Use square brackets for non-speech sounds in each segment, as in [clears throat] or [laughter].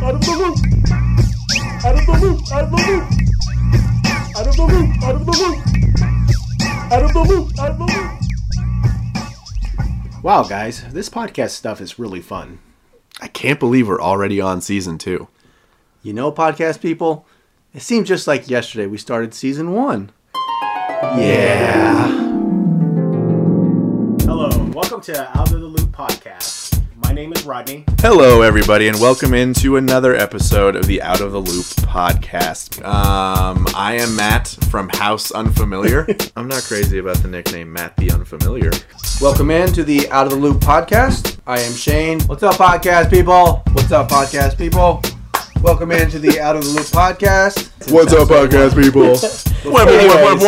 Out of the loop. Out of the loop. Out of the loop. Out of the loop. Out of the loop. Out of the loop. Out of the loop. Wow, guys, this podcast stuff is really fun. I can't believe we're already on season two. You know, podcast people, it seems just like yesterday we started season one. Yeah. Hello, welcome to Out of the Loop podcast. My name is Rodney. Hello, everybody, and welcome into another episode of the Out of the Loop podcast. Um, I am Matt from House Unfamiliar. [laughs] I'm not crazy about the nickname Matt the Unfamiliar. Welcome in to the Out of the Loop podcast. I am Shane. What's up, podcast people? What's up, podcast people? Welcome into the Out of the Loop podcast. What's up, podcast people? [laughs] Anyways.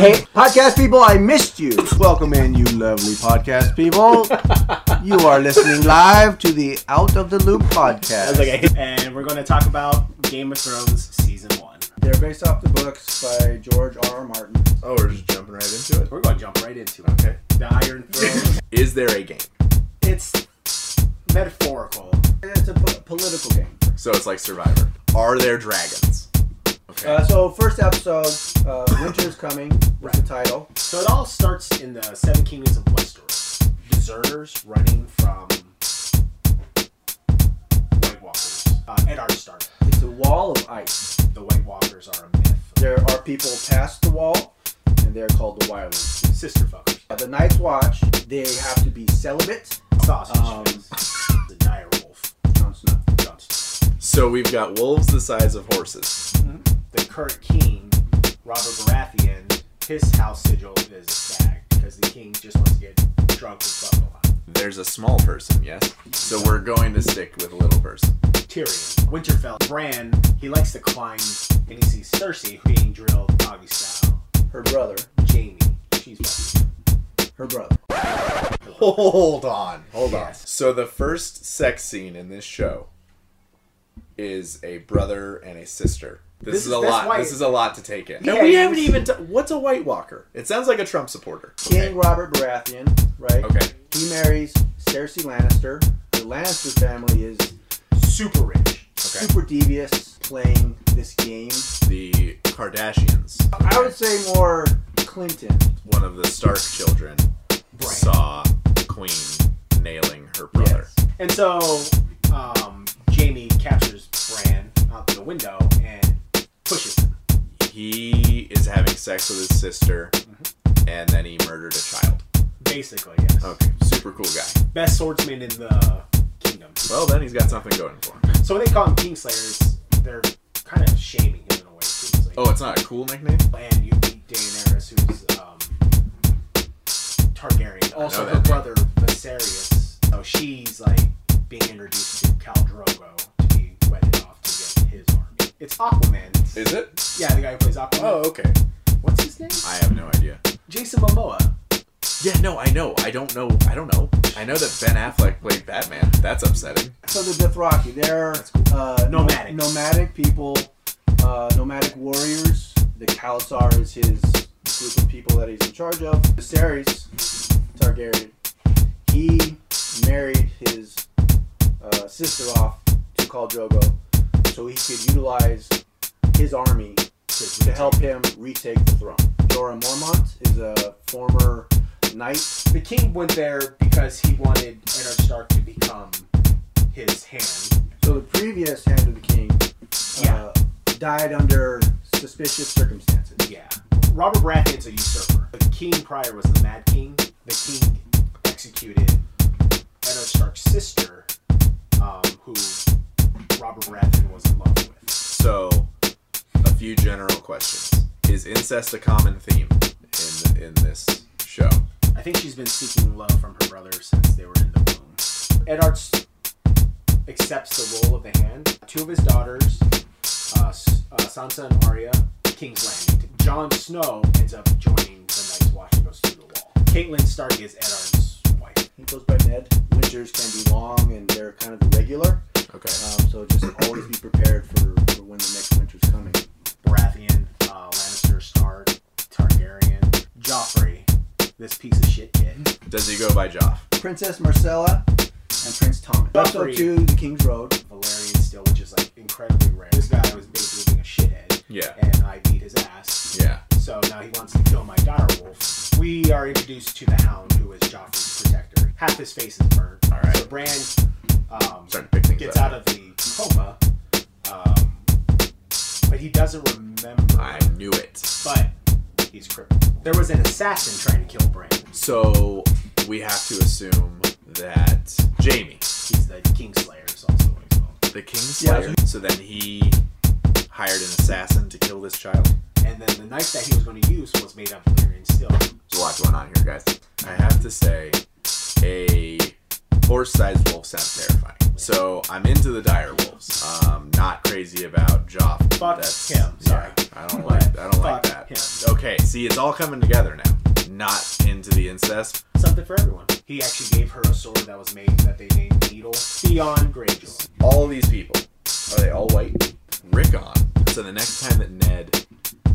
Hey, podcast people, I missed you. Welcome in, you lovely podcast people. You are listening live to the Out of the Loop podcast. and we're going to talk about Game of Thrones season one. They're based off the books by George R. R. Martin. Oh, we're just jumping right into it. We're going to jump right into it. Okay. The Iron Throne. [laughs] Is there a game? it's metaphorical. It's a po- political game. So it's like Survivor. Are there dragons? Okay. Uh, so, first episode, uh, [laughs] is Coming was the title. So it all starts in the Seven Kingdoms of Westeros. Deserters running from White Walkers. Uh, Eddard Stark. It's a wall of ice. The White Walkers are a myth. There are people past the wall, and they're called the Wildlings. Sister fuckers. Uh, the Night's Watch, they have to be celibate. Sausage Um. [laughs] The dire wolf. Jon Snow. So we've got wolves the size of horses. Mm-hmm. The current king, Robert Baratheon, his house sigil is a stag because the king just wants to get drunk and fuck a lot. There's a small person, yes. So we're going to stick with a little person. Tyrion, Winterfell, Bran, he likes to climb and he sees Cersei being drilled doggy style. Her brother. Jaime, she's fucking. Her brother. Hold on, hold Yes. on. So the first sex scene in this show is a brother and a sister. This, This is, is- a lot. why- This is a lot to take in. Yeah, and we haven't even. T- what's a White Walker? It sounds like a Trump supporter. King Robert Baratheon, right? Okay. He marries Cersei Lannister. The Lannister family is super rich. Okay. super devious playing this game. The Kardashians. I would say more Clinton. One of the Stark children saw the Queen nailing her brother. Yes. And so, um, Jaime captures Bran out the window and pushes him. He is having sex with his sister, Mm-hmm. and then he murdered a child. Basically, yes. Okay, super cool guy. Best swordsman in the kingdom. Well, then he's got something going for him. So when they call him Kingslayer, it's, they're kind of shaming him in a way. Too. It's like, Oh, it's not a cool nickname. and you Daenerys, who's um, Targaryen. Also, her that. brother Viserys. So she's like being introduced to Khal Drogo to be wedded off to get his army. It's Aquaman. Is it? yeah, the guy who plays Aquaman. Oh, okay. What's his name? I have no idea. Jason Momoa. Yeah, no, I know. I don't know. I don't know. I know that Ben Affleck played Batman. That's upsetting. So the Dothraki, they're uh, Nomadic. nomadic people, uh, nomadic warriors. The Khalasar is his group of people that he's in charge of. Viserys Targaryen, he married his uh, sister off to Khal Drogo, so he could utilize his army to, to help him retake the throne. Jorah Mormont is a former knight. The king went there because he wanted Eddard Stark to become his hand. So the previous Hand of the King uh, died under suspicious circumstances. Yeah. Robert Baratheon's a usurper. The king prior was the Mad King. The king executed Eddard Stark's sister, um, who Robert Baratheon was in love with. So, a few general questions. Is incest a common theme in in this show? I think she's been seeking love from her brother since they were in the womb. Eddard accepts the role of the hand. Two of his daughters, uh, uh, Sansa and Arya, King's Landing. Jon Snow ends up joining the Night's Watch and goes through the wall. Catelyn Stark is Eddard's wife. He goes by Ned. Winters can be long and they're kind of irregular. Okay. Um, so just always be prepared for, for when the next winter's coming. Baratheon, uh, Lannister, Stark, Targaryen, Joffrey, this piece of shit kid. Does he go by Joff? Princess Myrcella and Prince Tommen. Also Joffrey. to the King's Road. Valyrian steel, which is like incredibly rare. This guy was basically being a shithead, Yeah. and I beat his ass. Yeah. So now he wants to kill my direwolf. We are introduced to the Hound, who is Joffrey's protector. Half his face is burnt. All right. So Bran um, Starting to pick things gets up. out of the coma, um, but he doesn't remember. I knew it. But he's crippled. There was an assassin trying to kill Bran. So we have to assume that Jaime, He's the Kingslayer, is also what he's called. the Kingslayer, so then he hired an assassin to kill this child. And then the knife that he was going to use was made up of Valyrian steel. There's a lot going on here, guys. I have to say, a horse-sized wolf sounds terrifying. So I'm into the dire wolves. Um, not crazy about Joff. Fuck him, sorry. yeah, I don't like. I don't like that. him. Okay, see, it's all coming together now. Not into the incest. Something for everyone. He actually gave her a sword that was made that they named Needle Theon Greyjoy. All of these people are they all white? Rickon. So the next time that Ned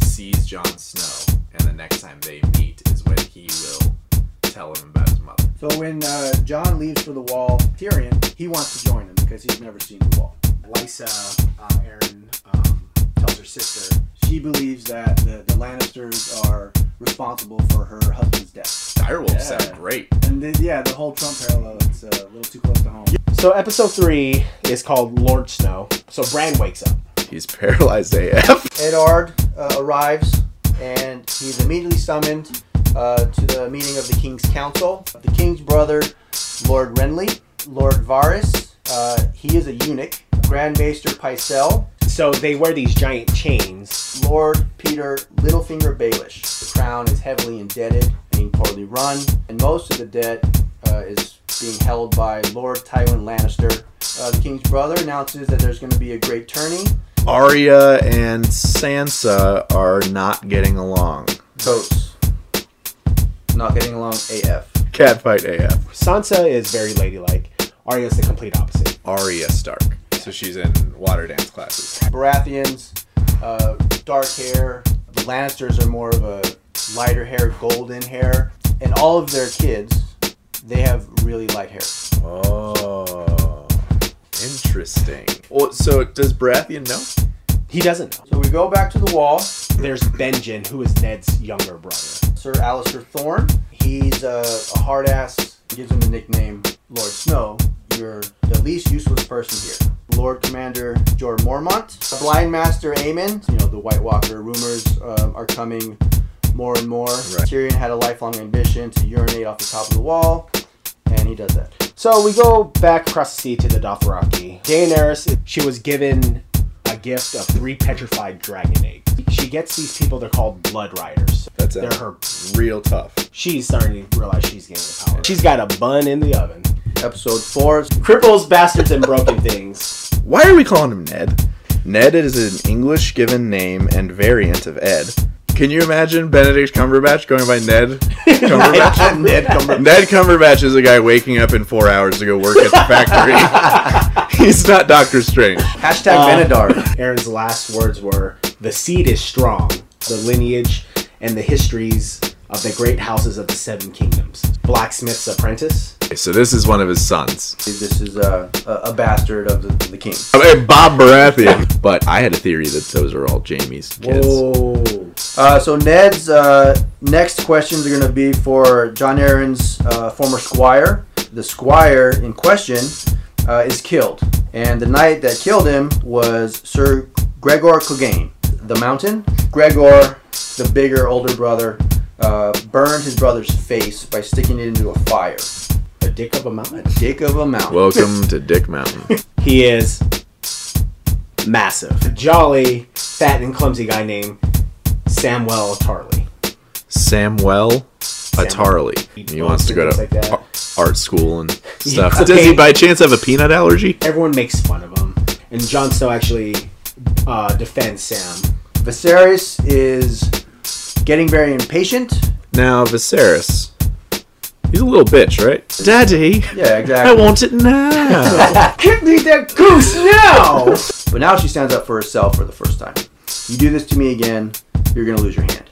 sees Jon Snow, and the next time they meet is when he will tell him about his mother. So when uh, Jon leaves for the wall, Tyrion, he wants to join him because he's never seen the wall. Lysa, uh, Arryn, um, tells her sister, She believes that the, the Lannisters are responsible for her husband's death. Direwolves Yeah. sound great. And the, yeah, the whole Trump parallel, it's uh, a little too close to home. So episode three is called Lord Snow. So Bran wakes up. He's paralyzed AF. Eddard uh, arrives and he's immediately summoned uh, to the meeting of the King's Council. The King's brother, Lord Renly, Lord Varys, uh, he is a eunuch. Grand Maester Pycelle, So they wear these giant chains. Lord Petyr Littlefinger Baelish. The crown is heavily indebted, being poorly run, and most of the debt uh, is being held by Lord Tywin Lannister. Uh, the King's brother announces that there's going to be a great tourney. Arya and Sansa are not getting along. Totes. Not getting along AF. Catfight AF. Sansa is very ladylike. Arya's the complete opposite. Arya Stark. So she's in water dance classes. Baratheons, uh, dark hair. The Lannisters are more of a lighter hair, golden hair. And all of their kids, they have really light hair. Oh, interesting. Well, so does Baratheon know? He doesn't know. So we go back to the wall. There's Benjen, who is Ned's younger brother. Sir Alliser Thorne. He's a, a hard ass, gives him the nickname Lord Snow. You're the least useless person here. Lord Commander Jorah Mormont. Blind Master Aemon. You know, the White Walker rumors um, are coming more and more. Tyrion had a lifelong ambition to urinate off the top of the wall, and he does that. So we go back across the sea to the Dothraki. Daenerys, she was given a gift of three petrified dragon eggs. She gets these people, they're called Blood Riders. That's it. They're her. real tough. She's starting to realize she's getting the power. She's got a bun in the oven. Episode 4. Cripples, bastards, and broken [laughs] things. Why are we calling him Ned? Ned is an English given name and variant of Ed. Can you imagine Benedict Cumberbatch going by Ned Cumberbatch? [laughs] Ned Cumberbatch. Ned Cumberbatch is a guy waking up in four hours to go work at the factory. [laughs] He's not Doctor Strange. Hashtag Uh, Benedar. Arryn's last words were The seed is strong, the lineage and the histories of the great houses of the seven kingdoms. Blacksmith's apprentice. So this is one of his sons. This is uh, a, a bastard of the, the king. Hey, Bob Baratheon. [laughs] But I had a theory that those are all Jaime's kids. Whoa. Uh, so Ned's uh, next questions are going to be for Jon Arryn's uh, former squire. The squire in question uh, is killed, and the knight that killed him was Sir Gregor Clegane. The Mountain. Gregor, the bigger, older brother, uh, burned his brother's face by sticking it into a fire. A dick of a mountain. A Dick of a mountain. Welcome to Dick Mountain. [laughs] He is massive. A jolly, fat, and clumsy guy named Samwell Tarley. Samuel Atarly. He wants to go to like ar- art school and [laughs] stuff. Yeah. Does he by chance have a peanut allergy? Everyone makes fun of him. And Jon Snow actually uh, defends Sam. Viserys is getting very impatient. Now, Viserys. He's a little bitch, right? Daddy, Yeah, exactly. I want it now. [laughs] Give me that goose now! But now she stands up for herself for the first time. You do this to me again, you're gonna lose your hand.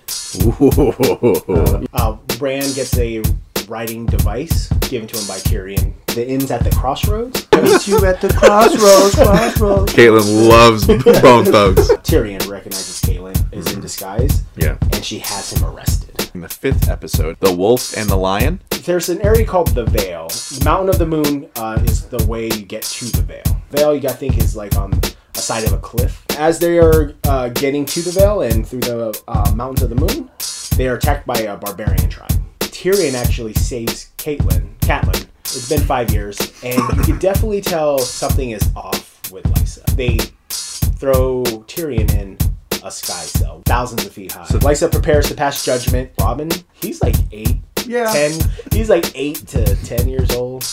Ooh. uh, Bran gets a writing device given to him by Tyrion. The inn's at the crossroads. Meet you at the crossroads, crossroads. Catelyn loves Bone Thugs. Tyrion recognizes Catelyn is in disguise, Yeah. and she has him arrested. In the fifth episode, The Wolf and the Lion. There's an area called the Vale. The Mountain of the Moon uh, is the way you get to the Vale. Vale, you got to think, is like on a side of a cliff. As they are uh, getting to the Vale and through the uh, Mountains of the Moon, they are attacked by a barbarian tribe. Tyrion actually saves Caitlin, Catelyn. It's been five years, and you can definitely tell something is off with Lysa. They throw Tyrion in a sky cell, thousands of feet high. So Lysa prepares to pass judgment. Robin, he's like eight, Yeah. 10 he's like 8 to 10 years old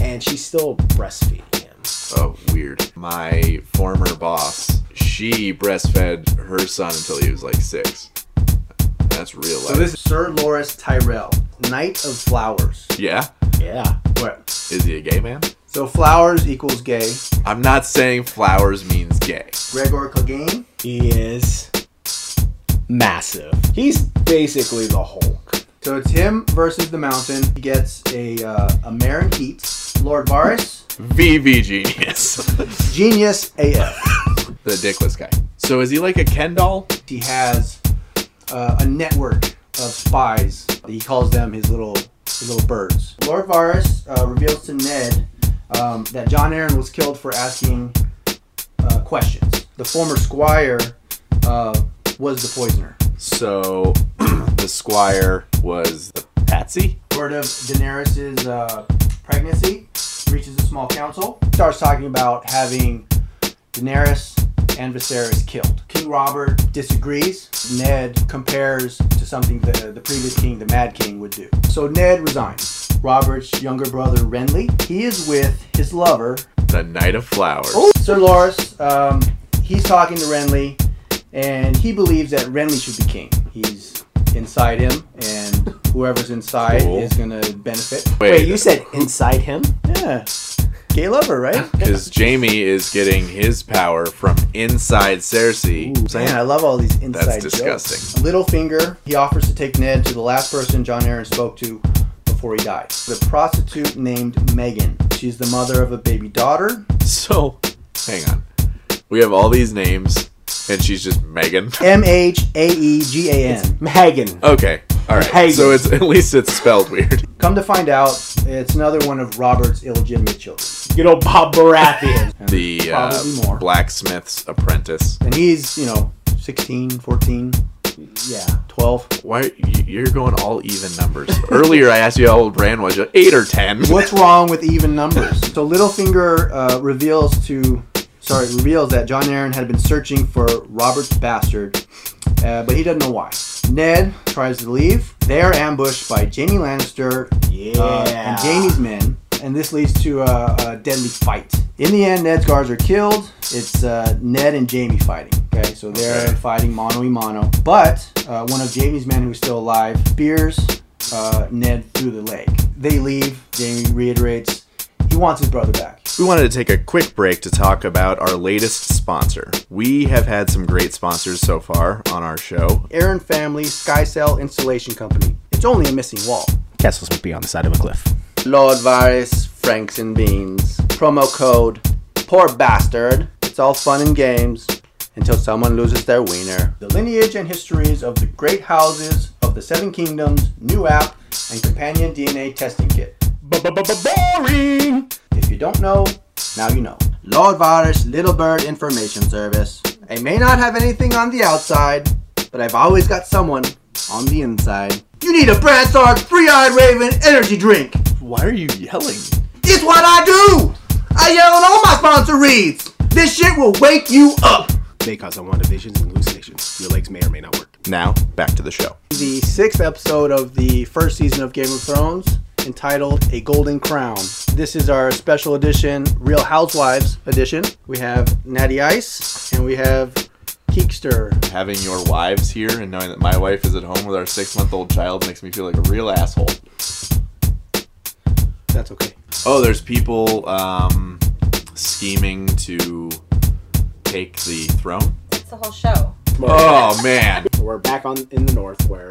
and she's still breastfeeding him Oh, weird. My former boss, she breastfed her son until he was like six. That's real life. So this is Sir Loras Tyrell, Knight of Flowers. yeah? yeah What? Is he a gay man? So flowers equals gay. I'm not saying flowers means gay. Gregor Clegane. he is massive he's basically the hulk So it's him versus the mountain. He gets a uh, a Marin Heat. Lord Varys, VV genius. genius AF. [laughs] the dickless guy. So is he like a Ken doll? He has uh, a network of spies. He calls them his little his little birds. Lord Varys uh, reveals to Ned um, that Jon Arryn was killed for asking uh, questions. The former squire uh, was the poisoner. So [clears throat] the squire was the patsy? Word of Daenerys' uh, pregnancy reaches the small council. Starts talking about having Daenerys and Viserys killed. King Robert disagrees. Ned compares to something the, the previous king, the Mad King, would do. So Ned resigns. Robert's younger brother, Renly, he is with his lover, The Knight of Flowers. Sir Loras. Um, he's talking to Renly, and he believes that Renly should be king. He's inside him, and whoever's inside Cool. is going to benefit. wait you said inside him Yeah. Gay lover, right? [laughs] Because Jaime is getting his power from inside Cersei. Man, I love all these inside That's jokes. disgusting. Littlefinger, he offers to take Ned to the last person Jon Arryn spoke to before he died. The prostitute named Megan. She's the mother of a baby daughter. So, hang on. We have all these names, and she's just Megan. [laughs] M H A E G A N. Megan. Okay, all right. Hagen. So it's at least it's spelled weird. Come to find out, it's another one of Robert's illegitimate children. Good old bob baratheon [laughs] The uh, blacksmith's apprentice. And he's, you know, 16, 14, yeah 12. Why you- you're going all even numbers? [laughs] Earlier, I asked you how old Bran was. You're Eight or ten? What's [laughs] wrong with even numbers? So Littlefinger uh, reveals to, sorry, reveals that Jon Arryn had been searching for Robert's bastard, uh, but he doesn't know why. Ned tries to leave. They are ambushed by Jaime Lannister yeah uh, and Jaime's men, and this leads to a, a deadly fight. In the end, Ned's guards are killed. It's uh, Ned and Jaime fighting. Okay, so they're Okay. fighting mano a mano. But uh, one of Jaime's men who's still alive spears uh, Ned through the leg. They leave. Jaime reiterates he wants his brother back. We wanted to take a quick break to talk about our latest sponsor. We have had some great sponsors so far on our show. Arryn Family Skycell Installation Company. It's only a missing wall. castles must be on the side of a cliff Lord Varys, Franks and Beans. Promo code Poor Bastard. It's all fun and games until someone loses their wiener. The lineage and histories of the great houses of the Seven Kingdoms, new app, and companion DNA testing kit. boring If you don't know, now you know. Lord Varys Little Bird Information Service. I may not have anything on the outside, but I've always got someone on the inside. You need a Brad Stark Three Eyed Raven energy drink. Why are you yelling? It's what I do! I yell on all my sponsor reads! This shit will wake you up! may cause unwanted visions and hallucinations your legs may or may not work Now, back to the show. The sixth episode of the first season of Game of Thrones, entitled A Golden Crown. This is our special edition, Real Housewives edition. We have Natty Ice and we have Keekster. Having your wives here and knowing that my wife is at home with our six month old child makes me feel like a real asshole. That's okay. Oh, there's people um, scheming to take the throne. It's the whole show. Oh man, we're back on in the north where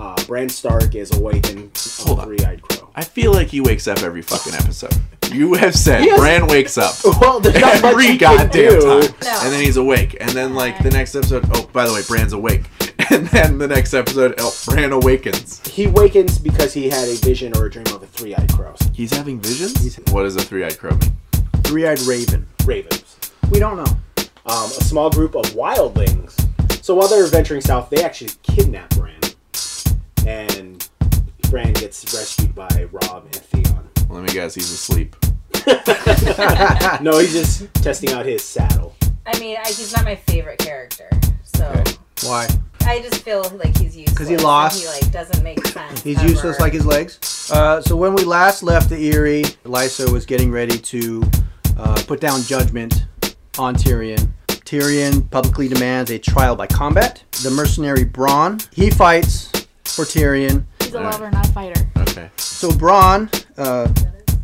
uh, Bran Stark is awakened Hold on on. three-eyed crow. I feel like he wakes up every fucking episode. You have said Yes. Bran wakes up [laughs] Well, there's not much every he can goddamn do. time, No. and then he's awake, and then like the next episode. Oh, by the way, Bran's awake, [laughs] and then the next episode, oh, Bran awakens. He awakens because he had a vision or a dream of a three-eyed crow. He's having visions. what does a three-eyed crow mean? Three-eyed raven. Ravens. We don't know. Um, a small group of wildlings. So while they're venturing south, they actually kidnap Bran, and Bran gets rescued by Robb and Theon. Let me guess, he's asleep. [laughs] No, he's just testing out his saddle. I mean, I, he's not my favorite character, so Okay. Why? I just feel like he's useless. Because he lost. He like doesn't make sense. He's ever. useless like his legs. Uh, so when we last left the Eyrie, Lysa was getting ready to uh, put down judgment on Tyrion. Tyrion publicly demands a trial by combat. The mercenary Bronn, he fights for Tyrion. He's a lover, not a fighter. Okay. So Bronn, uh,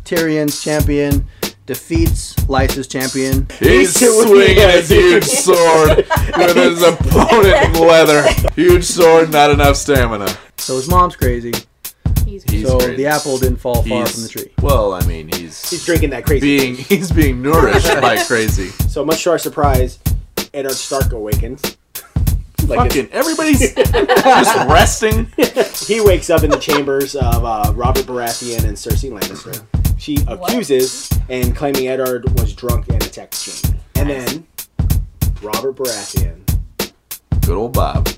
Tyrion's champion, defeats Lysa's champion. He's swinging a huge sword with his [laughs] opponent in leather. Huge sword, not enough stamina. So his mom's crazy. He's, He's so crazy. the apple didn't fall far He's- from the tree. Well, I mean, he's He's drinking that crazy. being he's being nourished [laughs] by crazy. So much to our surprise, Eddard Stark awakens. Like Fucking everybody's [laughs] just resting. he wakes up in the chambers of uh, Robert Baratheon and Cersei Lannister. She accuses and claiming Eddard was drunk and attacked Jaime. And then Robert Baratheon Good old Bob.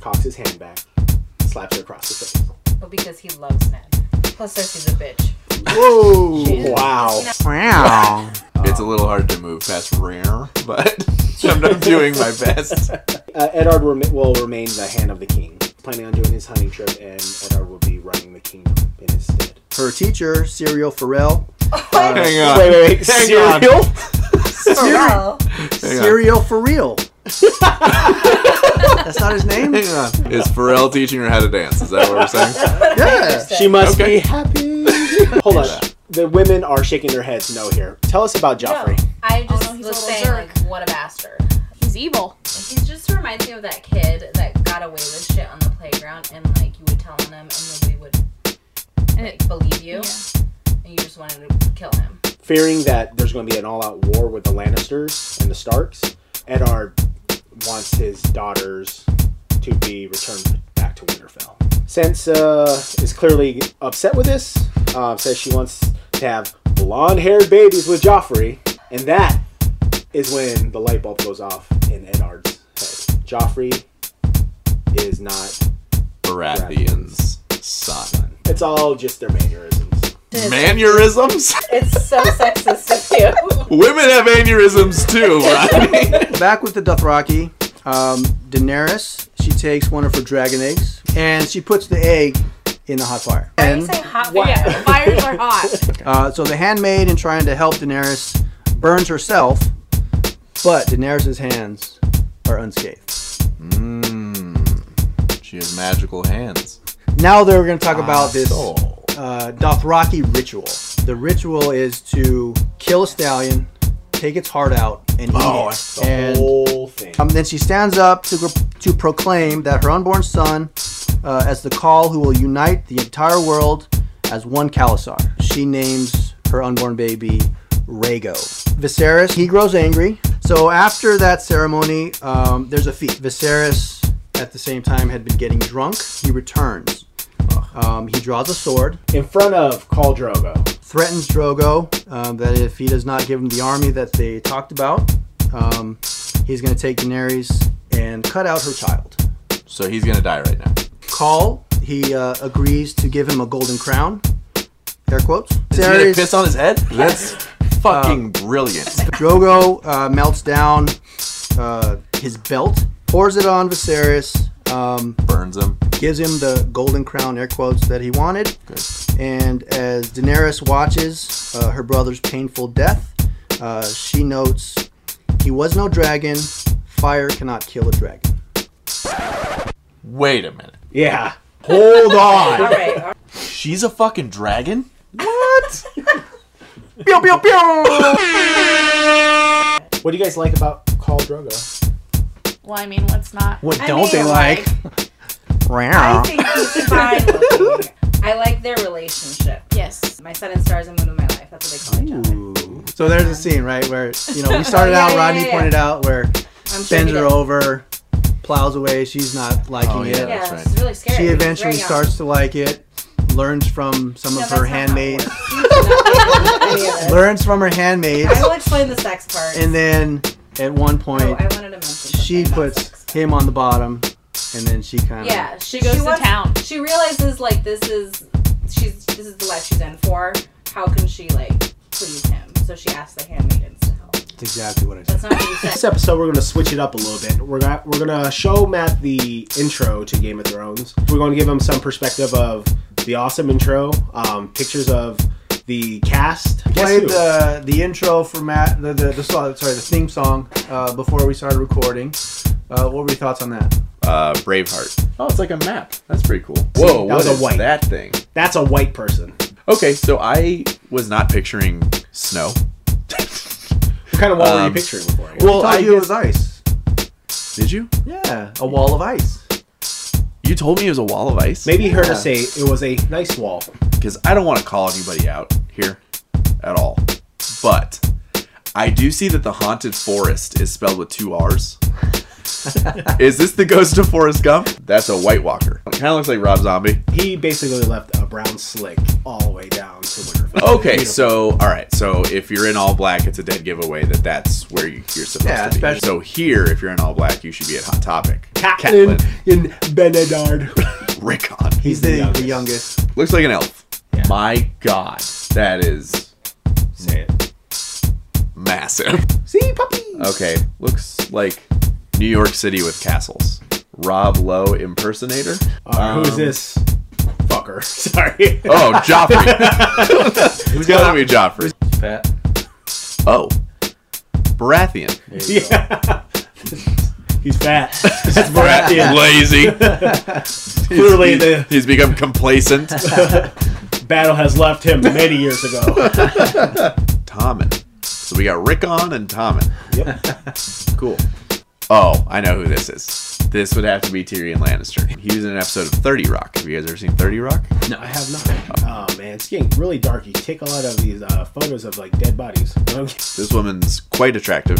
cocks his hand back, slaps her across the face. But because he loves Ned. Plus, Cersei's a bitch. Whoa! Wow. Wow. It's a little hard to move past rare, but [laughs] I'm not doing my best. [laughs] Uh, Eddard rem- will remain the hand of the king, planning on doing his hunting trip, and Eddard will be running the kingdom in his stead. Her teacher, Syrio Forel. [laughs] Hang on. Wait, wait, wait. Hang on. Cereal? For real. Hang. Serial for real. That's not his name? Hang on. Is Pharrell teaching her how to dance? Is that what we're saying? Yeah. She must Okay. be happy. Hold on. The women are shaking their heads no here. Tell us about No, Joffrey. I oh, just no, he's a was little saying, jerk. like, what a bastard. he's evil. He just reminds me of that kid that got away with shit on the playground, and like you would tell him, and nobody would And like, it, believe you, yeah. and you just wanted to kill him. Fearing that there's going to be an all-out war with the Lannisters and the Starks, Eddard wants his daughters to be returned back to Winterfell. Sansa is clearly upset with this. Um, says she wants to have blonde-haired babies with Joffrey, and that is when the light bulb goes off in Eddard's head. Joffrey is not. Baratheon's son. It's all just their mannerisms. Mannerisms? It's so sexist of you. [laughs] Women have aneurysms too, [laughs] right? Back with the Dothraki, um, Daenerys, she takes one of her dragon eggs and she puts the egg in the hot fire. Why are you And saying hot Yeah, fire? the fires are hot. [laughs] uh, so the handmaid, in trying to help Daenerys, burns herself, but Daenerys' hands are unscathed. Mmm. She has magical hands. Now they're going to talk about this Soul. uh, Dothraki ritual. The ritual is to kill a stallion, take its heart out, and eat Oh, it. The And whole thing. Um, then she stands up to, to proclaim that her unborn son, uh, as the khal who will unite the entire world as one Khalasar. She names her unborn baby Rhaego. Viserys, he grows angry. So after that ceremony, um, there's a feast. Viserys, at the same time, had been getting drunk. He returns. Um, he draws a sword, in front of Khal Drogo. threatens Drogo um, that if he does not give him the army that they talked about, um, he's going to take Daenerys and cut out her child. So he's gonna die right now. Call, he uh, agrees to give him a golden crown. Air quotes. Is he gonna piss on his head? [laughs] That's fucking brilliant. Drogo uh, melts down uh, his belt, pours it on Viserys, um, Burns him. gives him the golden crown, air quotes, that he wanted. Good. And as Daenerys watches uh, her brother's painful death, uh, she notes, He was no dragon. Fire cannot kill a dragon. Wait a minute. Yeah. Hold on. [laughs] All right. all right. She's a fucking dragon? what? [laughs] pew, pew, pew. [laughs] What do you guys like about Khal Drogo? Well, I mean, what's not? What I don't mean, they like? [laughs] I think he's fine looking. I like their relationship. Yes. My sun and stars and moon of my life. That's what they call each other. So there's a scene, right, where you know we [laughs] oh, started Yeah, out. yeah, Rodney yeah. pointed out where I'm sure bends he her did. over, plows away. She's not liking Oh, yeah. it. Yeah, That's it's right. really scary. She He's eventually very young. starts to like it. Learns from some No, of that's her not how it handmaids. works. You should not any of [laughs] this. Learns from her handmaids, I will explain the sex part. and then at one point oh, I to she puts him on the bottom, and then she kind of Yeah, She goes to wants- town. She realizes like this is she's this is the life she's in for. How can she like please him? So she asks the handmaidens to help. That's exactly what I said. That's not what you This episode, we're going to switch it up a little bit. We're gonna, we're going to show Matt the intro to Game of Thrones. We're going to give him some perspective of the awesome intro, um, pictures of the cast. Guess Played the the intro for Matt, the the, the song, sorry, the theme song uh, before we started recording. Uh, what were your thoughts on that? Uh, Braveheart. Oh, it's like a map. That's pretty cool. Whoa, that what was a is white. that thing? That's a white person. Okay, so I was not picturing snow. What kind of wall were you Um, picturing before? Well, I I you it was ice. Did you? Yeah, a wall of ice. You told me it was a wall of ice. Maybe you heard Yeah. us say it was a nice wall. because I don't want to call anybody out here at all. But I do see that the haunted forest is spelled with two R's. [laughs] is this the ghost of Forrest Gump? That's a White Walker. Kind of looks like Rob Zombie. He basically left a brown slick all the way down to Winterfell. [laughs] Okay, Beautiful. so all right, so if you're in all black, it's a dead giveaway that that's where you, you're supposed Yeah, to be. especially- So here, if you're in all black, you should be at Hot Topic. Catelyn in Benedard. [laughs] Rickon. He's the, the youngest. Looks like an elf. Yeah. My God, that is Say it. massive. [laughs] See, puppy. Okay, looks like New York City with castles. Rob Lowe impersonator. Uh, who is Um, this fucker? [laughs] Sorry. Oh, Joffrey. [laughs] Who's gotta be Joffrey? Pat. Oh, Baratheon. There you go. yeah. [laughs] He's fat. That's Baratheon. Lazy. Clearly, he's, the he's become complacent. battle has left him many years ago. Tommen. So we got Rickon and Tommen. Yep. Cool. Oh, I know who this is. This would have to be Tyrion Lannister. He was in an episode of 30 Rock. Have you guys ever seen 30 Rock? No, I have not. Oh man, it's getting really dark. You take a lot of these uh, photos of like dead bodies. [laughs] This woman's quite attractive.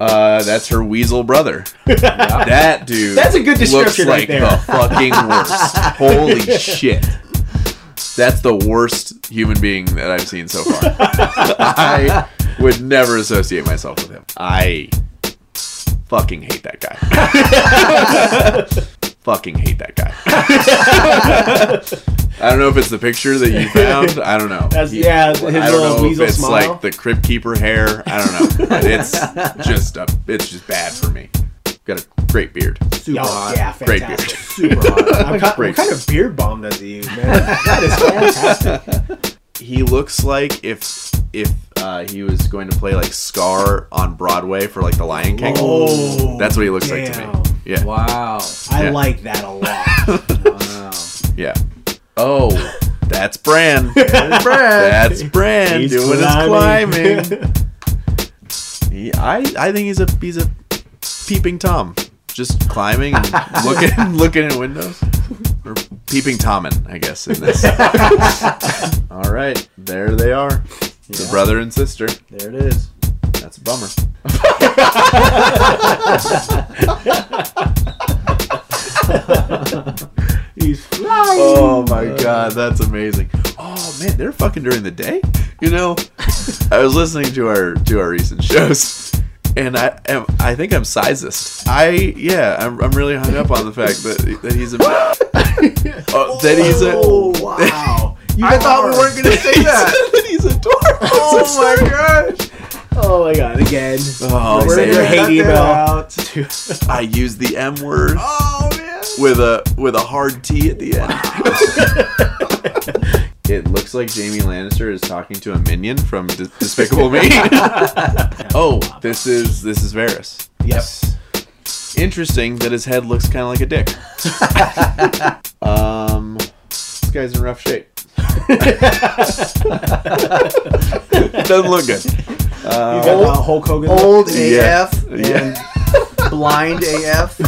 Uh, that's her weasel brother. [laughs] That dude. That's a good looks description right like there. the fucking worst. [laughs] Holy shit. That's the worst human being that I've seen so far. I would never associate myself with him. I fucking hate that guy. [laughs] fucking hate that guy. [laughs] I don't know if it's the picture that you found. I don't know. That's- yeah, his I don't little know weasel if it's smile. like the crypt keeper hair. I don't know. But it's just a, it's just bad for me. Got a great beard. Super hot. yeah, Great fantastic. Super hot. [laughs] I'm kind, Great. what kind of beard balm does he use, man? That is fantastic. He looks like if if uh, he was going to play like Scar on Broadway for like The Lion King. Oh, That's what he looks like to me. Yeah. Wow. I Yeah. like that a lot. [laughs] Wow. Yeah. Oh, that's Bran. [laughs] Brad. That's Bran He's doing climbing. his climbing. [laughs] He, I I think he's a he's a peeping tom, just climbing and looking looking in windows. Or peeping Tommen, I guess in this. [laughs] All right, there they are, the Yeah. brother and sister. There it is. That's a bummer. [laughs] He's flying. Oh my god, that's amazing. Oh man, they're fucking during the day. You know, I was listening to our to our recent shows, and I am I think I'm sizist. I yeah, I'm, I'm really hung up on the fact that that he's a oh, [laughs] that he's a Oh, wow. You I thought we weren't going to say that. that [laughs] he's a dork. [laughs] oh my gosh. Oh my god, again. Oh, We're man. your hate email. out. I use the M word Oh man. with a with a hard T at the end. It looks like Jaime Lannister is talking to a minion from Dis- Despicable Me. [laughs] oh, this is this is Varys. Yes. Interesting that his head looks kind of like a dick. [laughs] um, this guy's in rough shape. [laughs] Doesn't look good. You Uh, got uh, Hulk Hogan. Old Yeah. AF Yeah. and blind AF.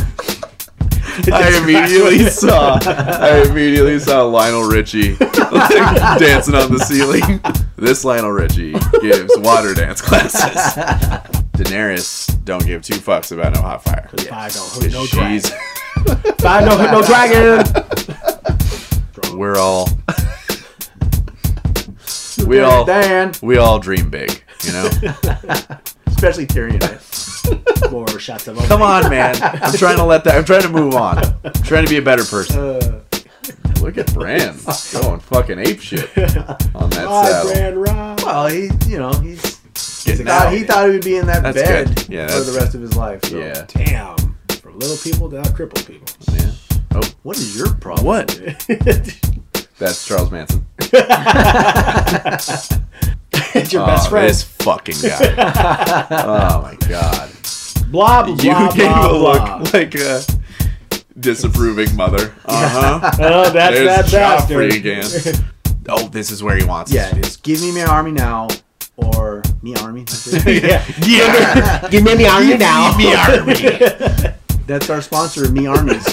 I [laughs] immediately saw. I immediately saw Lionel Richie like, [laughs] dancing on the ceiling. This Lionel Richie gives water dance classes. Daenerys don't give two fucks about no hot fire. Fire don't hit no She's dragon. [laughs] Fire don't hit no dragon. we're all we all Dan, we all dream big, you know. Especially Tyrion. [laughs] More shots of Come on, man. I'm trying to let that. I'm trying to move on. I'm trying to be a better person. Uh, Look at Bran going fucking ape shit on that Rod, saddle. Bran, Rod. Well, he, you know, he's Getting thought, out. he thought he would be in that That's bed good. Yeah, for the rest of his life. So. Yeah. Damn. From little people to now crippled people. yeah. Oh, What is your problem? what? [laughs] That's Charles Manson. [laughs] it's your Oh, best friend. This fucking guy. [laughs] oh my god. Blah, blah, You blah, gave blah, a blah. look like a disapproving mother. Uh huh. [laughs] Oh, that's There's that Joffrey bastard. again. Oh, this is where he wants. Yeah, it is. Give me my army now, or me army. [laughs] Yeah. yeah. Give me the army now. Me army. That's our sponsor, me armies.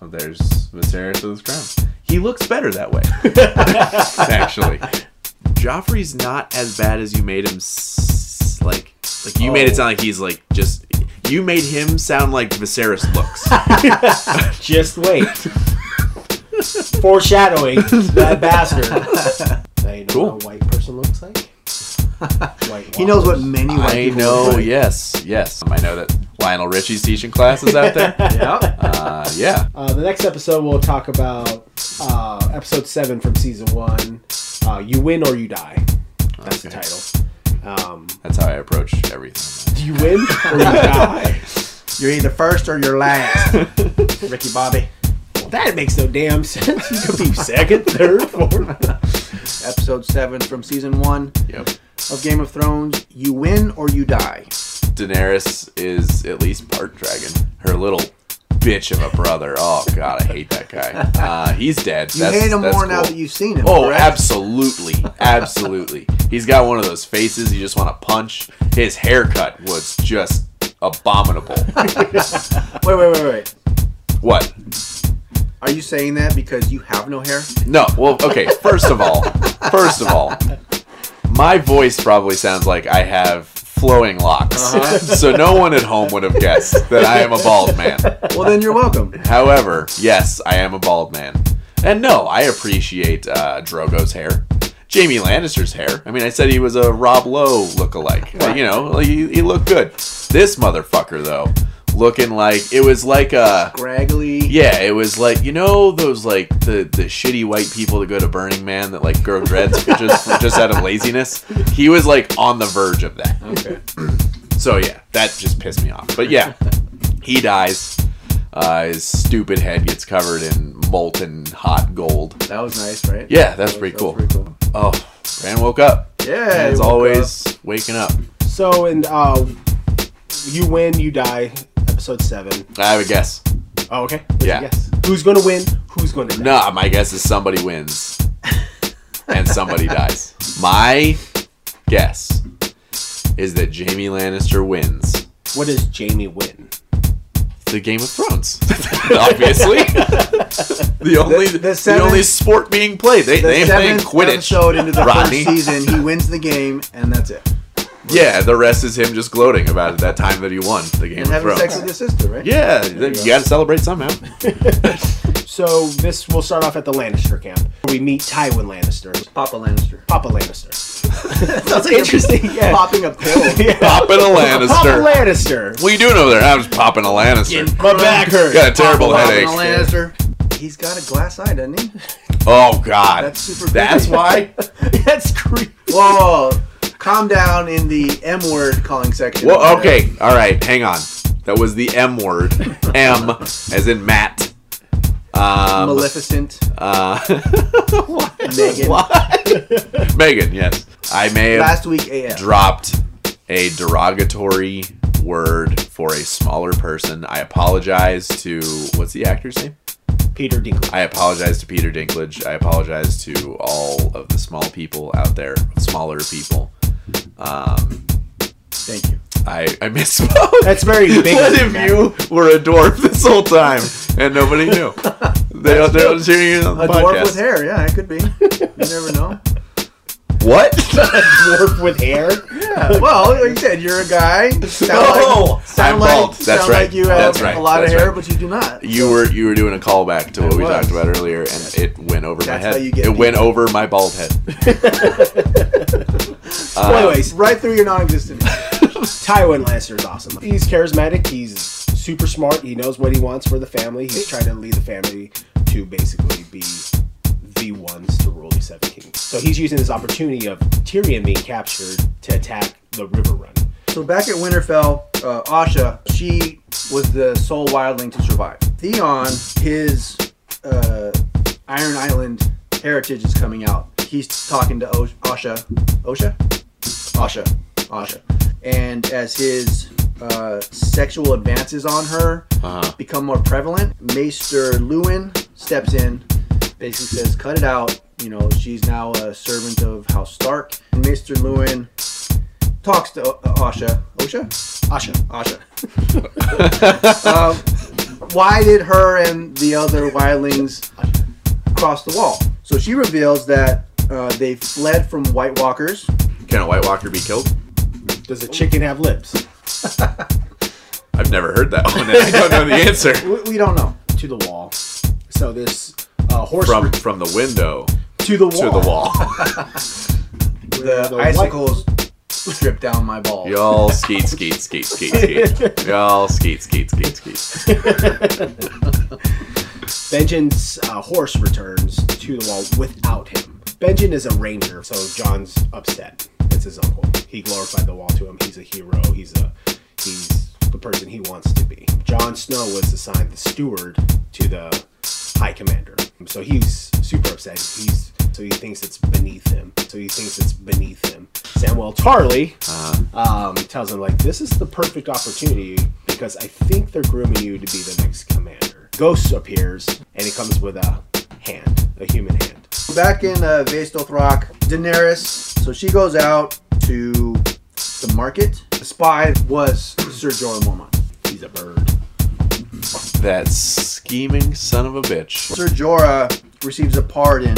Oh, there's Viserys with his crown. He looks better that way. [laughs] Actually, Joffrey's not as bad as you made him. S- like, like you made it oh. sound like he's like just. You made him sound like Viserys looks. [laughs] Just wait. Foreshadowing that bastard. Now you know Cool. what a white person looks like. White he knows what many white I people know. look like. Yes, yes. I know that Lionel Richie's teaching classes out there. [laughs] Yeah. Uh, yeah. Uh, the next episode we'll talk about uh, episode seven from season one. Uh, you win or you die. That's the title. Um, That's how I approach everything. do you win or you [laughs] die? You're either first or you're last. [laughs] Ricky Bobby. That makes no damn sense. You could be second, third, fourth. Episode seven from season one Yep. Of Game of Thrones. You win or you die. Daenerys is at least part dragon. Her little bitch of a brother. Oh god, I hate that guy. Uh, he's dead. You That's- hate him more now that you've seen him. Oh, correct? absolutely, absolutely. He's got one of those faces you just want to punch. His haircut was just abominable. [laughs] Wait, wait, wait, wait. what? Are you saying that because you have no hair? No. Well, okay. First of all, first of all, my voice probably sounds like I have flowing locks, Uh-huh. so no one at home would have guessed that I am a bald man. Well, then you're welcome. However, yes, I am a bald man. And no, I appreciate uh, Drogo's hair. Jaime Lannister's hair. I mean, I said he was a Rob Lowe lookalike. Uh, you know, like, he, he looked good. This motherfucker, though, looking like it was like a. Scraggly. Yeah, it was like you know those like the the shitty white people that go to Burning Man that like grow dreads just just out of laziness. He was like on the verge of that. Okay. So yeah, that just pissed me off. But yeah, he dies. Uh, his stupid head gets covered in molten hot gold. That was nice, right? Yeah, that's That was- pretty that cool. was pretty cool. Oh, Rand woke up. Yeah. As always, waking up. So, and uh, you win, you die. Episode seven. I have a guess. Oh, okay. What's Yeah. guess? Who's going to win? Who's going to die? No, my guess is somebody wins [laughs] and somebody dies. My guess is that Jaime Lannister wins What does Jaime win? the Game of Thrones. [laughs] Obviously, [laughs] the only The- the, the only sport being played. They The they ain't playing seventh Quidditch. episode into the Rodney. first season, he wins the game, and that's it. Yeah, the rest is him just gloating about that time that he won the Game And of having Thrones. sex with his sister, right? Yeah, you, got to celebrate somehow. [laughs] So this we'll start off at the Lannister camp. We meet Tywin Lannister, Papa Lannister. Papa Lannister. [laughs] That's interesting, [laughs] yeah. Popping a pill. yeah. Popping a Papa Lannister. Lannister. What are you doing over there? I'm just popping a Lannister. My back hurts. Got a terrible Popping headache. a Lannister. He's got a glass eye, doesn't he? Oh God, That's super That's creepy. why. That's creepy. Whoa, calm down in the M word calling section. Well, okay, all right, hang on. That was the M word. [laughs] M, as in Matt. Um, Maleficent. uh, [laughs] Megan. what? [laughs] Megan, yes. I may have Last week, AF. dropped a derogatory word for a smaller person. I apologize to what's the actor's name? Peter Dinklage. I apologize to Peter Dinklage. I apologize to all of the small people out there, smaller people. Um, Thank you. I I misspoke. [laughs] That's very big. what of if man. you were a dwarf this whole time and nobody knew? [laughs] They don't, they don't hear you on the A podcast. dwarf with hair, yeah, it could be. You never know. What? [laughs] a dwarf with hair? Yeah, well, like you said, you're a guy. Sound No, like, sound I'm like, bald. That's sound right. like you have That's right. a lot That's of hair, right. but you do not. You were you were doing a callback to what we talked about earlier, and it went over my head. how you get it went over my bald head. Well, anyways, [laughs] right through your non-existent. Tywin Lannister is awesome. He's charismatic. He's super smart. He knows what he wants for the family. He's trying to lead the family to basically be the ones to rule the Seven Kingdoms. So he's using this opportunity of Tyrion being captured to attack the Riverrun. So back at Winterfell, uh, Asha, she was the sole wildling to survive. Theon, his uh, Iron Island heritage is coming out. He's talking to o- Asha, Osha, Asha, Asha, and as his uh, sexual advances on her Uh-huh. become more prevalent, Maester Luwin steps in, basically says, "Cut it out." You know, she's now a servant of House Stark. And Maester Luwin talks to uh, Asha. Osha? Asha. Asha. [laughs] um, why did her and the other wildlings cross the wall? So she reveals that uh, they fled from White Walkers. Can a White Walker be killed? Does a chicken have lips? [laughs] I've never heard that one, and I don't know the [laughs] answer. We, we don't know. To the wall. So this uh, horse From from the window to the wall. to the wall. [laughs] The, the icicles strip down my balls. Y'all skeet skeet skeet skeet skeet. Y'all skeet skeet skeet skeet. Benjen's uh, horse returns to the wall without him. Benjen is a ranger, so Jon's upset. It's his uncle. He glorified the wall to him. He's a hero. He's a he's the person he wants to be. Jon Snow was assigned the steward to the High Commander, so he's super upset. He's so he thinks it's beneath him. So he thinks it's beneath him. Samuel Tarly um, tells him like this is the perfect opportunity because I think they're grooming you to be the next commander. Ghost appears and he comes with a hand, a human hand. Back in uh, Vaes Dothrak, Daenerys, so she goes out to the market. The spy was Sir Jorah Mormont. He's a bird. That scheming son of a bitch. Sir Jorah receives a pardon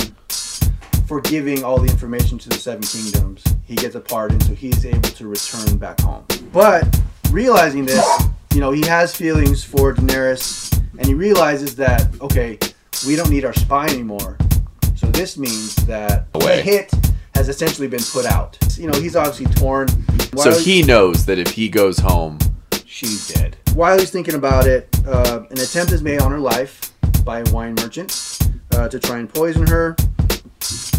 for giving all the information to the Seven Kingdoms. He gets a pardon, so he's able to return back home. But realizing this, you know, he has feelings for Daenerys, and he realizes that okay, we don't need our spy anymore. So this means that Away. the hit has essentially been put out. You know, he's obviously torn. So he knows that if he goes home, She's dead. while he's thinking about it, uh, an attempt is made on her life by a wine merchant uh, to try and poison her,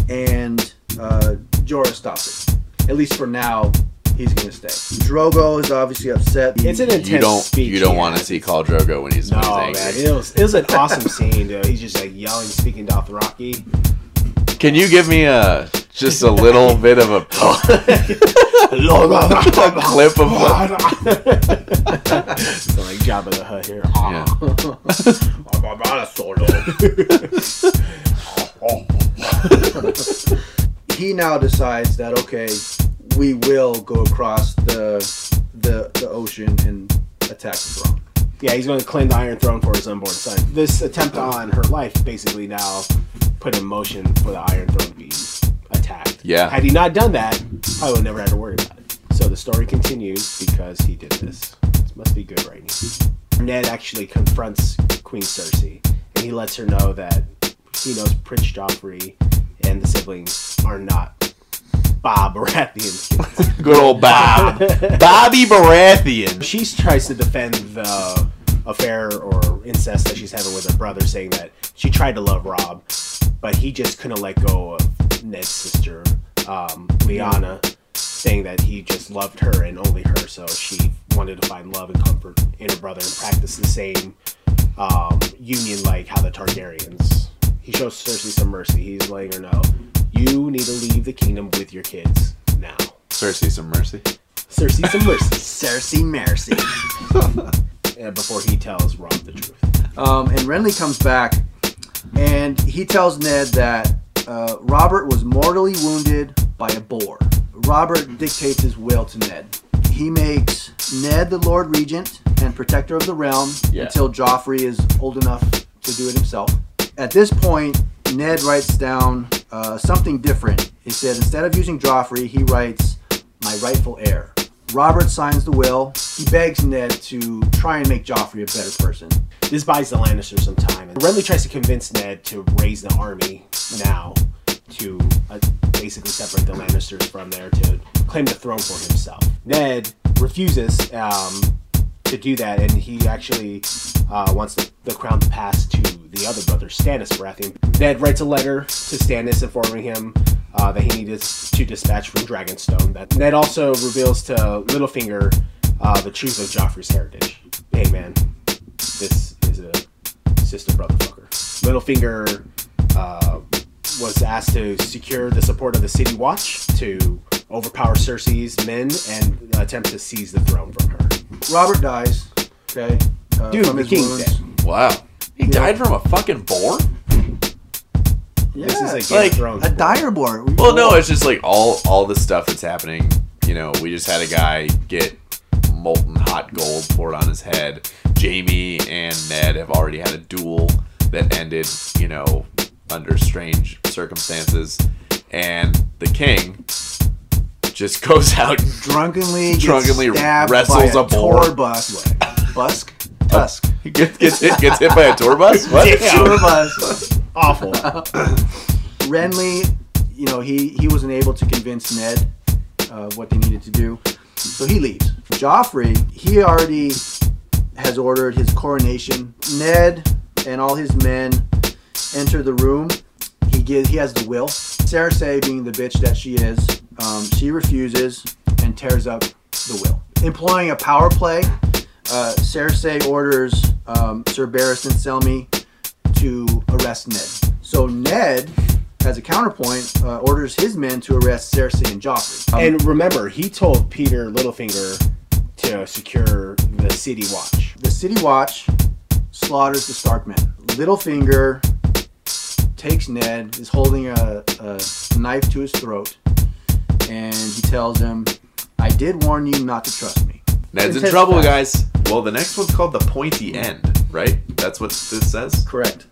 and uh, Jorah stops it. At least for now, he's gonna stay. Drogo is obviously upset. It's an intense you don't speech. you don't want to see Khal Drogo when he's, No, when he's man, it was it was an awesome scene. Dude. He's just like yelling, speaking Dothraki. Can you give me a just a little bit of a, [laughs] [laughs] a clip of what? so like Jabba the Hutt here. Ah. [laughs] he now decides that okay, we will go across the the, the ocean and attack the throne. Yeah, he's going to claim the Iron Throne for his unborn son. This attempt on her life basically now put in motion for the Iron Throne to be attacked. Yeah. Had he not done that, probably would never had to worry about it. So the story continues because he did this. This must be good writing. Ned actually confronts Queen Cersei, and he lets her know that he knows Prince Joffrey and the siblings are not Bob Baratheon's [laughs] kids. Good old Bob, [laughs] Bobby Baratheon. she tries to defend the affair or incest that she's having with her brother, saying that she tried to love Rob, but he just couldn't let go of Ned's sister, um, Lyanna, saying that he just loved her and only her, so she wanted to find love and comfort in her brother and practice the same um, union like how the Targaryens. He shows Cersei some mercy. He's letting her know, you need to leave the kingdom with your kids now. Cersei, some mercy. Cersei some mercy. [laughs] Cersei Mercy. [laughs] before he tells Rob the truth. Um, and Renly comes back, and he tells Ned that uh, Robert was mortally wounded by a boar. Robert dictates his will to Ned. he makes Ned the Lord Regent and protector of the realm Yeah. until Joffrey is old enough to do it himself. At this point, Ned writes down uh, something different. He said instead of using Joffrey, he writes my rightful heir. Robert signs the will. He begs Ned to try and make Joffrey a better person. This buys the Lannisters some time. And Renly tries to convince Ned to raise the army now to uh, basically separate the Lannisters from there to claim the throne for himself. Ned refuses um, to do that, and he actually uh, wants the, the crown to pass to the other brother, Stannis Baratheon. Ned writes a letter to Stannis informing him uh, that he needed to dispatch from Dragonstone. That Ned also reveals to Littlefinger uh, the truth of Joffrey's heritage. Hey man, this is a sister brother fucker. Littlefinger uh, was asked to secure the support of the City Watch to overpower Cersei's men and attempt to seize the throne from her. Robert dies. Okay. Uh, Dude, from the his king's wounds. dead. Wow. He died from a fucking boar? Yeah. This is a Game Like, of Thrones. a direboar. Well, no, it's just like all all the stuff that's happening. You know, we just had a guy get molten hot gold poured on his head. Jaime and Ned have already had a duel that ended, you know, under strange circumstances, and the king just goes [laughs] out. and- drunkenly, Drunkenly wrestles by a boar. tour bus. Busk? Tusk. [laughs] He gets, gets hit gets hit by a tour bus. [laughs] What? Tour bus. Awful. Renly, you know, he, he wasn't able to convince Ned uh, what they needed to do, so he leaves. Joffrey, he already has ordered his coronation. Ned and all his men enter the room. He gives, he has the will. Cersei, being the bitch that she is, um, she refuses and tears up the will. Employing a power play, uh, Cersei orders um, Sir Barristan Selmy to arrest Ned. So Ned, as a counterpoint, uh, orders his men to arrest Cersei and Joffrey. Um, and remember, he told Petyr Littlefinger to secure the City Watch. the City Watch slaughters the Stark men. Littlefinger takes Ned, is holding a, a knife to his throat, and he tells him, "I did warn you not to trust me." Ned's in trouble, guys. Well, the next one's called the pointy end, right? That's what this says. Correct.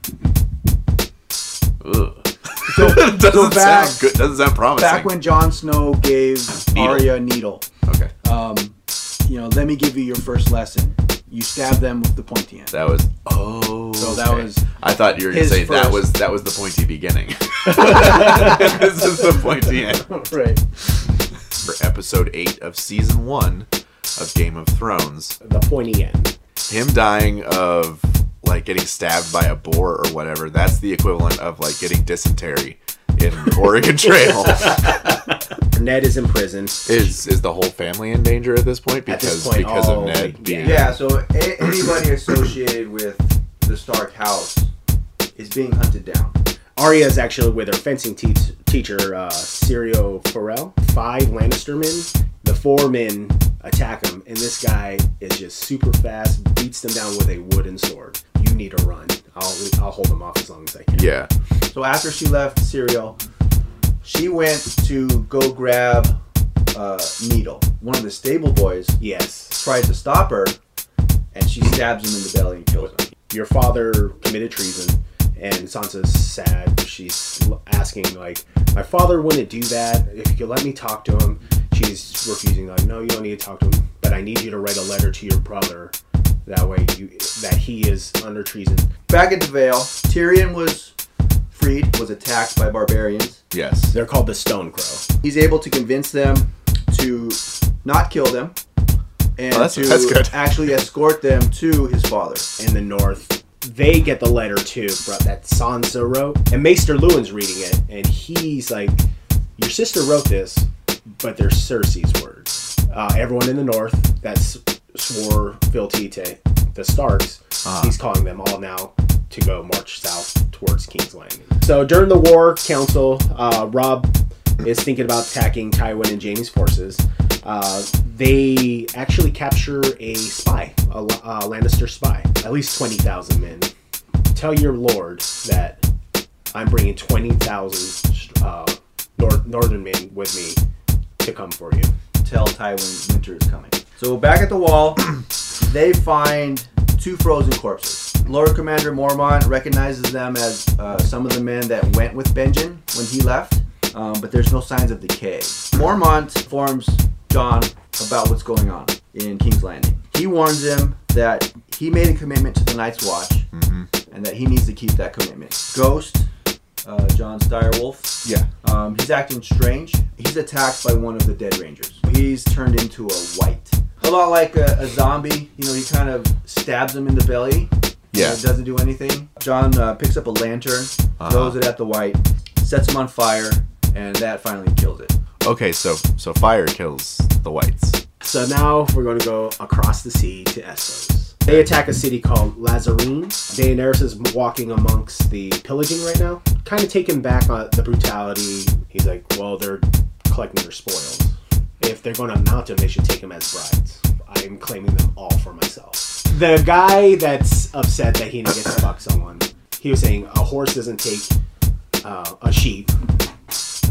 Ugh. [laughs] So, doesn't so back, sound good. Doesn't sound promising. back when Jon Snow gave Needle. Arya a needle, okay, um, you know, let me give you your first lesson. You stab them with the pointy end. that was oh. So that okay. was I thought you were gonna his say that was that was the pointy beginning. [laughs] [laughs] this is the pointy end right. for episode eight of season one of Game of Thrones. The pointy end. Him dying of like getting stabbed by a boar or whatever. That's the equivalent of like getting dysentery in [laughs] Oregon Trail. Ned is in prison. is is the whole family in danger at this point At because this point, because of the- Ned being Yeah. So a- anybody associated with the Stark house is being hunted down. Arya is actually with her fencing te- teacher, uh, Syrio Forel. Five Lannister men. The four men attack him, and this guy is just super fast, beats them down with a wooden sword. You need to run. I'll, I'll hold them off as long as I can. yeah. So after she left Syrio, she went to go grab uh, Needle. One of the stable boys Yes. tries to stop her, and she stabs him in the belly and kills him. Your father committed treason, and Sansa's sad. She's asking, like, my father wouldn't do that. If you could let me talk to him. She's refusing, like, no, you don't need to talk to him, but I need you to write a letter to your brother. That way, you that he is under treason. Back at the Vale, Tyrion was freed, was attacked by barbarians. Yes. They're called the Stone Crow. He's able to convince them to not kill them and Oh, that's- to that's good. actually escort them to his father. in the north. They get the letter too, bro, that Sansa wrote, and Maester Luwin's reading it, and he's like, "Your sister wrote this, but they're Cersei's words." Uh, everyone in the north that swore fealty to the Starks, Uh-huh. he's calling them all now to go march south towards King's Landing. So during the war council, uh, Rob is thinking about attacking Tywin and Jaime's forces. Uh, they actually capture a spy, a, a Lannister spy, at least 20,000 men. Tell your lord that I'm bringing 20,000 uh, nor- northern men with me to come for you. tell Tywin winter is coming. So back at the wall, [clears throat] they find two frozen corpses. Lord Commander Mormont recognizes them as uh, some of the men that went with Benjen when he left, um, but there's no signs of decay. Mormont informs Jon about what's going on in King's Landing. He warns him that he made a commitment to the Night's Watch and that he needs to keep that commitment. Ghost, uh, Jon's direwolf, Yeah. um, he's acting strange. He's attacked by one of the dead rangers. He's turned into a white. A lot like a, a zombie. You know, he kind of stabs him in the belly. Yeah. And it doesn't do anything. Jon uh, picks up a lantern, Uh-huh. throws it at the white, sets him on fire, and that finally kills it. Okay, so so fire kills the whites. So now we're going to go across the sea to Essos. They attack a city called Lhazareen. Daenerys is walking amongst the pillaging right now, kind of taken back on the brutality. He's like, well, they're collecting their spoils. If they're going to mount them, they should take them as brides. I'm claiming them all for myself. The guy that's upset that he didn't get to fuck someone, he was saying a horse doesn't take uh, a sheep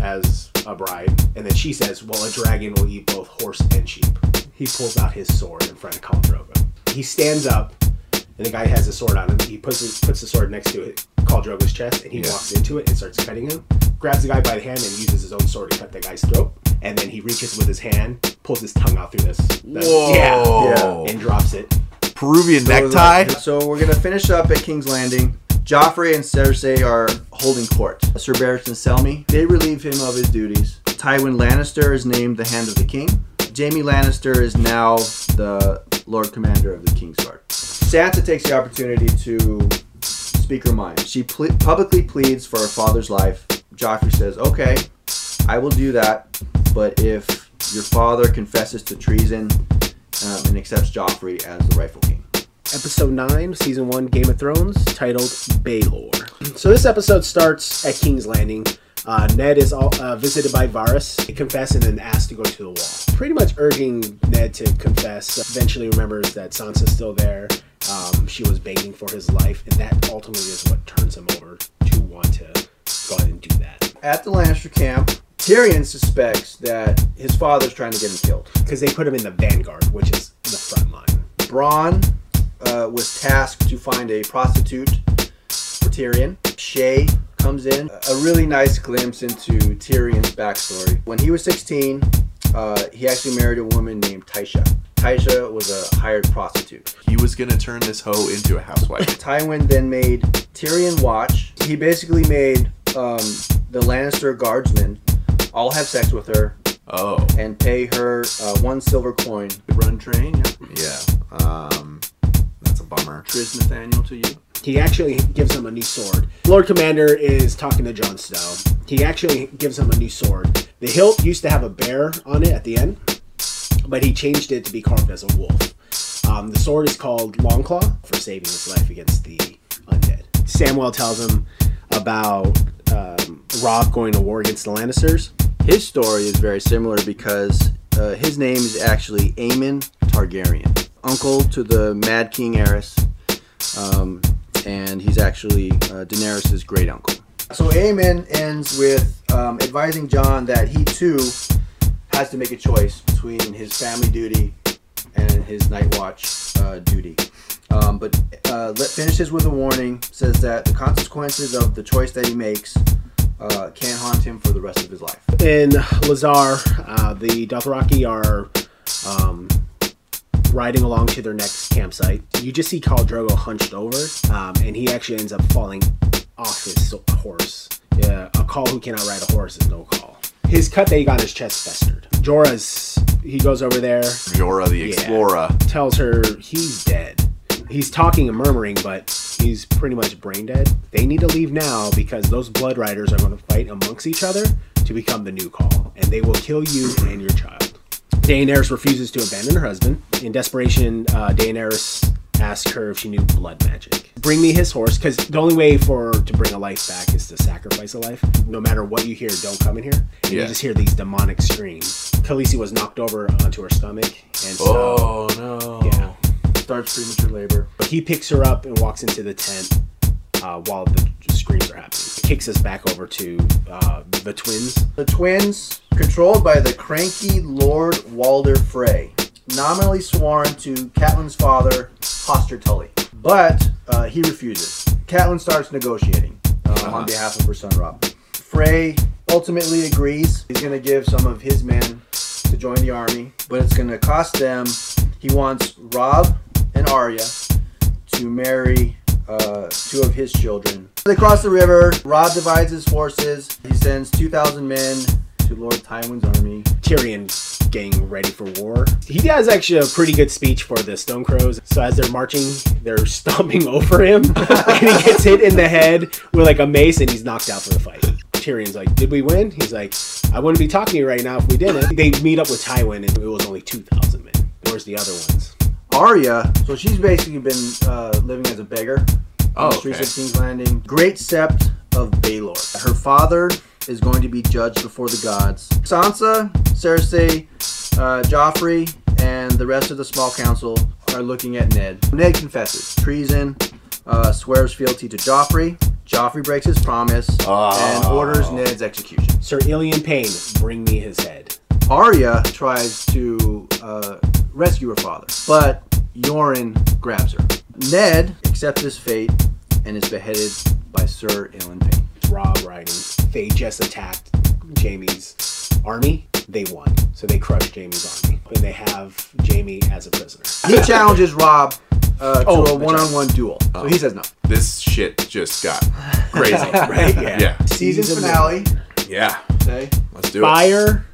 as a bride, and then she says, "Well, a dragon will eat both horse and sheep." He pulls out his sword in front of Khal Drogo. He stands up, and the guy has a sword on him. He puts his, puts the sword next to it, Khal Drogo's chest, and he Yeah. walks into it and starts cutting him. Grabs the guy by the hand and uses his own sword to cut the guy's throat. And then he reaches with his hand, pulls his tongue out through this. the- Whoa. Yeah, and drops it. Peruvian So necktie. that- So we're gonna finish up at King's Landing. Joffrey and Cersei are holding court. Sir Barristan Selmy, they relieve him of his duties. Tywin Lannister is named the Hand of the King. Jaime Lannister is now the Lord Commander of the Kingsguard. Sansa takes the opportunity to speak her mind. She ple- publicly pleads for her father's life. Joffrey says, "Okay, I will do that, but if your father confesses to treason um, and accepts Joffrey as the rightful king." episode 9, season 1, Game of Thrones, titled Baelor. So this episode starts at King's Landing. Uh, Ned is all, uh, visited by Varys, they confess, and then asked to go to the wall. Pretty much urging Ned to confess. Eventually remembers that Sansa's still there. Um, she was begging for his life, and that ultimately is what turns him over to want to go ahead and do that. At the Lannister camp, Tyrion suspects that his father's trying to get him killed. Because they put him in the vanguard, which is the front line. Bronn uh, was tasked to find a prostitute for Tyrion. Shae comes in. A really nice glimpse into Tyrion's backstory. When he was 16, uh, he actually married a woman named Tysha. Tysha was a hired prostitute. He was gonna turn this hoe into a housewife. [laughs] Tywin then made Tyrion watch. He basically made um, the Lannister guardsmen all have sex with her Oh, and pay her uh, one silver coin. Run train, yeah. yeah. Um, that's a bummer. Tris Nathaniel to you. He actually gives him a new sword. Lord Commander is talking to Jon Snow. He actually gives him a new sword. The hilt used to have a bear on it at the end, but he changed it to be carved as a wolf. Um, the sword is called Longclaw for saving his life against the undead. Samwell tells him about um, Robb going to war against the Lannisters. His story is very similar because uh, his name is actually Aemon Targaryen, uncle to the Mad King Aerys, um, and he's actually uh, Daenerys' great uncle. So Aemon ends with um, advising Jon that he too has to make a choice between his family duty and his night watch uh, duty. Um, but uh, finishes with a warning, says that the consequences of the choice that he makes uh, can haunt him for the rest of his life. in Lhazar, uh, the Dothraki are um, riding along to their next campsite. You just see Khal Drogo hunched over, um, and he actually ends up falling off his horse. Yeah, a khal who cannot ride a horse is no khal. His cut that he got in his chest festered. Jorah's, he goes over there, Jorah the Explorer. tells her he's dead. He's talking and murmuring, but he's pretty much brain dead. They need to leave now because those blood riders are going to fight amongst each other to become the new khal, and they will kill you and your child. Daenerys refuses to abandon her husband. In desperation, uh, Daenerys asks her if she knew blood magic. Bring me his horse, because the only way for to bring a life back is to sacrifice a life. No matter what you hear, don't come in here. And you Yeah. just hear these demonic screams. Khaleesi was knocked over onto her stomach, and so Oh no. yeah. Starts premature labor. He picks her up and walks into the tent uh, while the screams are happening. Kicks us back over to uh, the twins. The twins controlled by the cranky Lord Walder Frey, nominally sworn to Catelyn's father, Hoster Tully. But uh, he refuses. Catelyn starts negotiating uh, on behalf of her son Robb. Frey ultimately agrees. He's going to give some of his men to join the army, but it's going to cost them. He wants Robb and Arya to marry uh, two of his children. They cross the river. Robb divides his forces. He sends 2,000 men to Lord Tywin's army. Tyrion getting ready for war. He has actually a pretty good speech for the Stone Crows. So as they're marching, they're [laughs] stomping over him, [laughs] and he gets hit in the head with like a mace, and he's knocked out for the fight. Tyrion's like, "Did we win?" He's like, "I wouldn't be talking to you right now if we didn't." They meet up with Tywin, and it was only two thousand men. Where's the other ones? Arya, so she's basically been uh, living as a beggar on Oh, the streets okay. of King's Landing. Great Sept of Baelor. Her father is going to be judged before the gods. Sansa, Cersei, uh, Joffrey, and the rest of the small council are looking at Ned. Ned confesses treason, uh, swears fealty to Joffrey. Joffrey breaks his promise and Oh. orders Ned's execution. Sir Ilyn Payne, bring me his head. Arya tries to uh, rescue her father, but Yoren grabs her. Ned accepts his fate and is beheaded by Sir Ilyn Payne. Robb riding. They just attacked Jaime's army. They won, so they crushed Jaime's army, and they have Jaime as a prisoner. He [laughs] challenges Robb uh, to Oh, a that's right. one-on-one duel, so he says no. This shit just got crazy. [laughs] right? Yeah. Yeah. Season Season finale. Yeah. Okay. Let's do it. Fire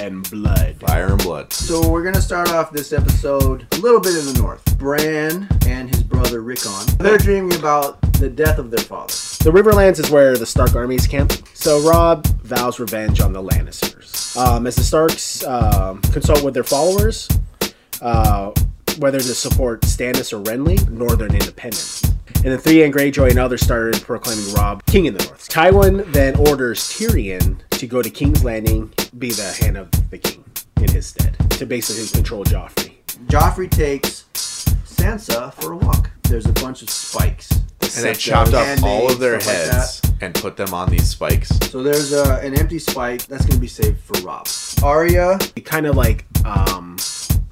and blood. Fire and blood. So we're gonna start off this episode a little bit in the north. Bran and his brother Rickon. They're dreaming about the death of their father. The Riverlands is where the Stark armies camp. So Robb vows revenge on the Lannisters. Um, as the Starks um, consult with their followers, uh, whether to support Stannis or Renly, Northern independence. And then Theon Greyjoy and others started proclaiming Robb king in the north. Tywin then orders Tyrion to go to King's Landing, be the hand of the king in his stead, to basically control Joffrey. Joffrey takes Sansa for a walk. There's a bunch of spikes. And they chopped off all of their stuff like heads and put them on these spikes. So there's uh, an empty spike that's going to be saved for Robb. Arya, kind of like um,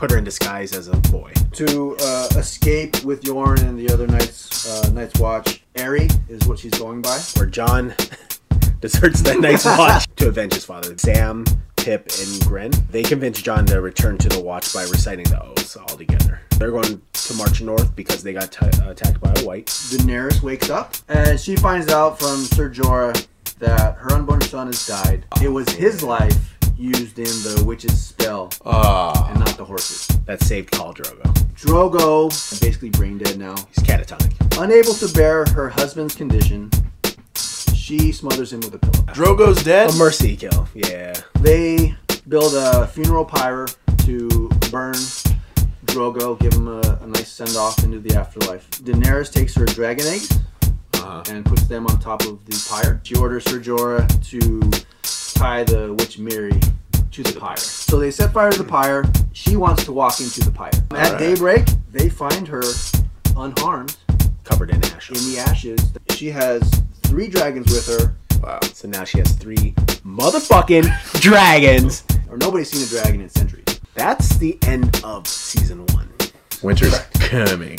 put her in disguise as a boy. to uh, escape with Yoren and the other Knights, uh, Knights Watch. Arry is what she's going by. where Jon [laughs] deserts the Night's [laughs] Watch to avenge his father. Sam, Pip, and Grenn, they convince Jon to return to the Watch by reciting the oaths all together. They're going to march north because they got t- attacked by a white. Daenerys wakes up and she finds out from Ser Jorah that her unborn son has died. It was his life used in the witch's spell Ah. and not the horses. That saved Khal Drogo. Drogo, is basically brain dead now, He's catatonic. unable to bear her husband's condition, she smothers him with a pillow. Drogo's dead? A mercy kill. Yeah. They build a funeral pyre to burn Drogo, give him a, a nice send off into the afterlife. Daenerys takes her dragon eggs Uh-huh. and puts them on top of the pyre. She orders Ser Jorah to tie the witch Mirri to the pyre. So they set fire to the pyre. She wants to walk into the pyre. At Alright. daybreak, they find her unharmed Covered in ashes. in the ashes. She has three dragons with her, Wow. So now she has three motherfucking dragons. or nobody's seen a dragon in centuries. That's the end of season one. Winter's coming.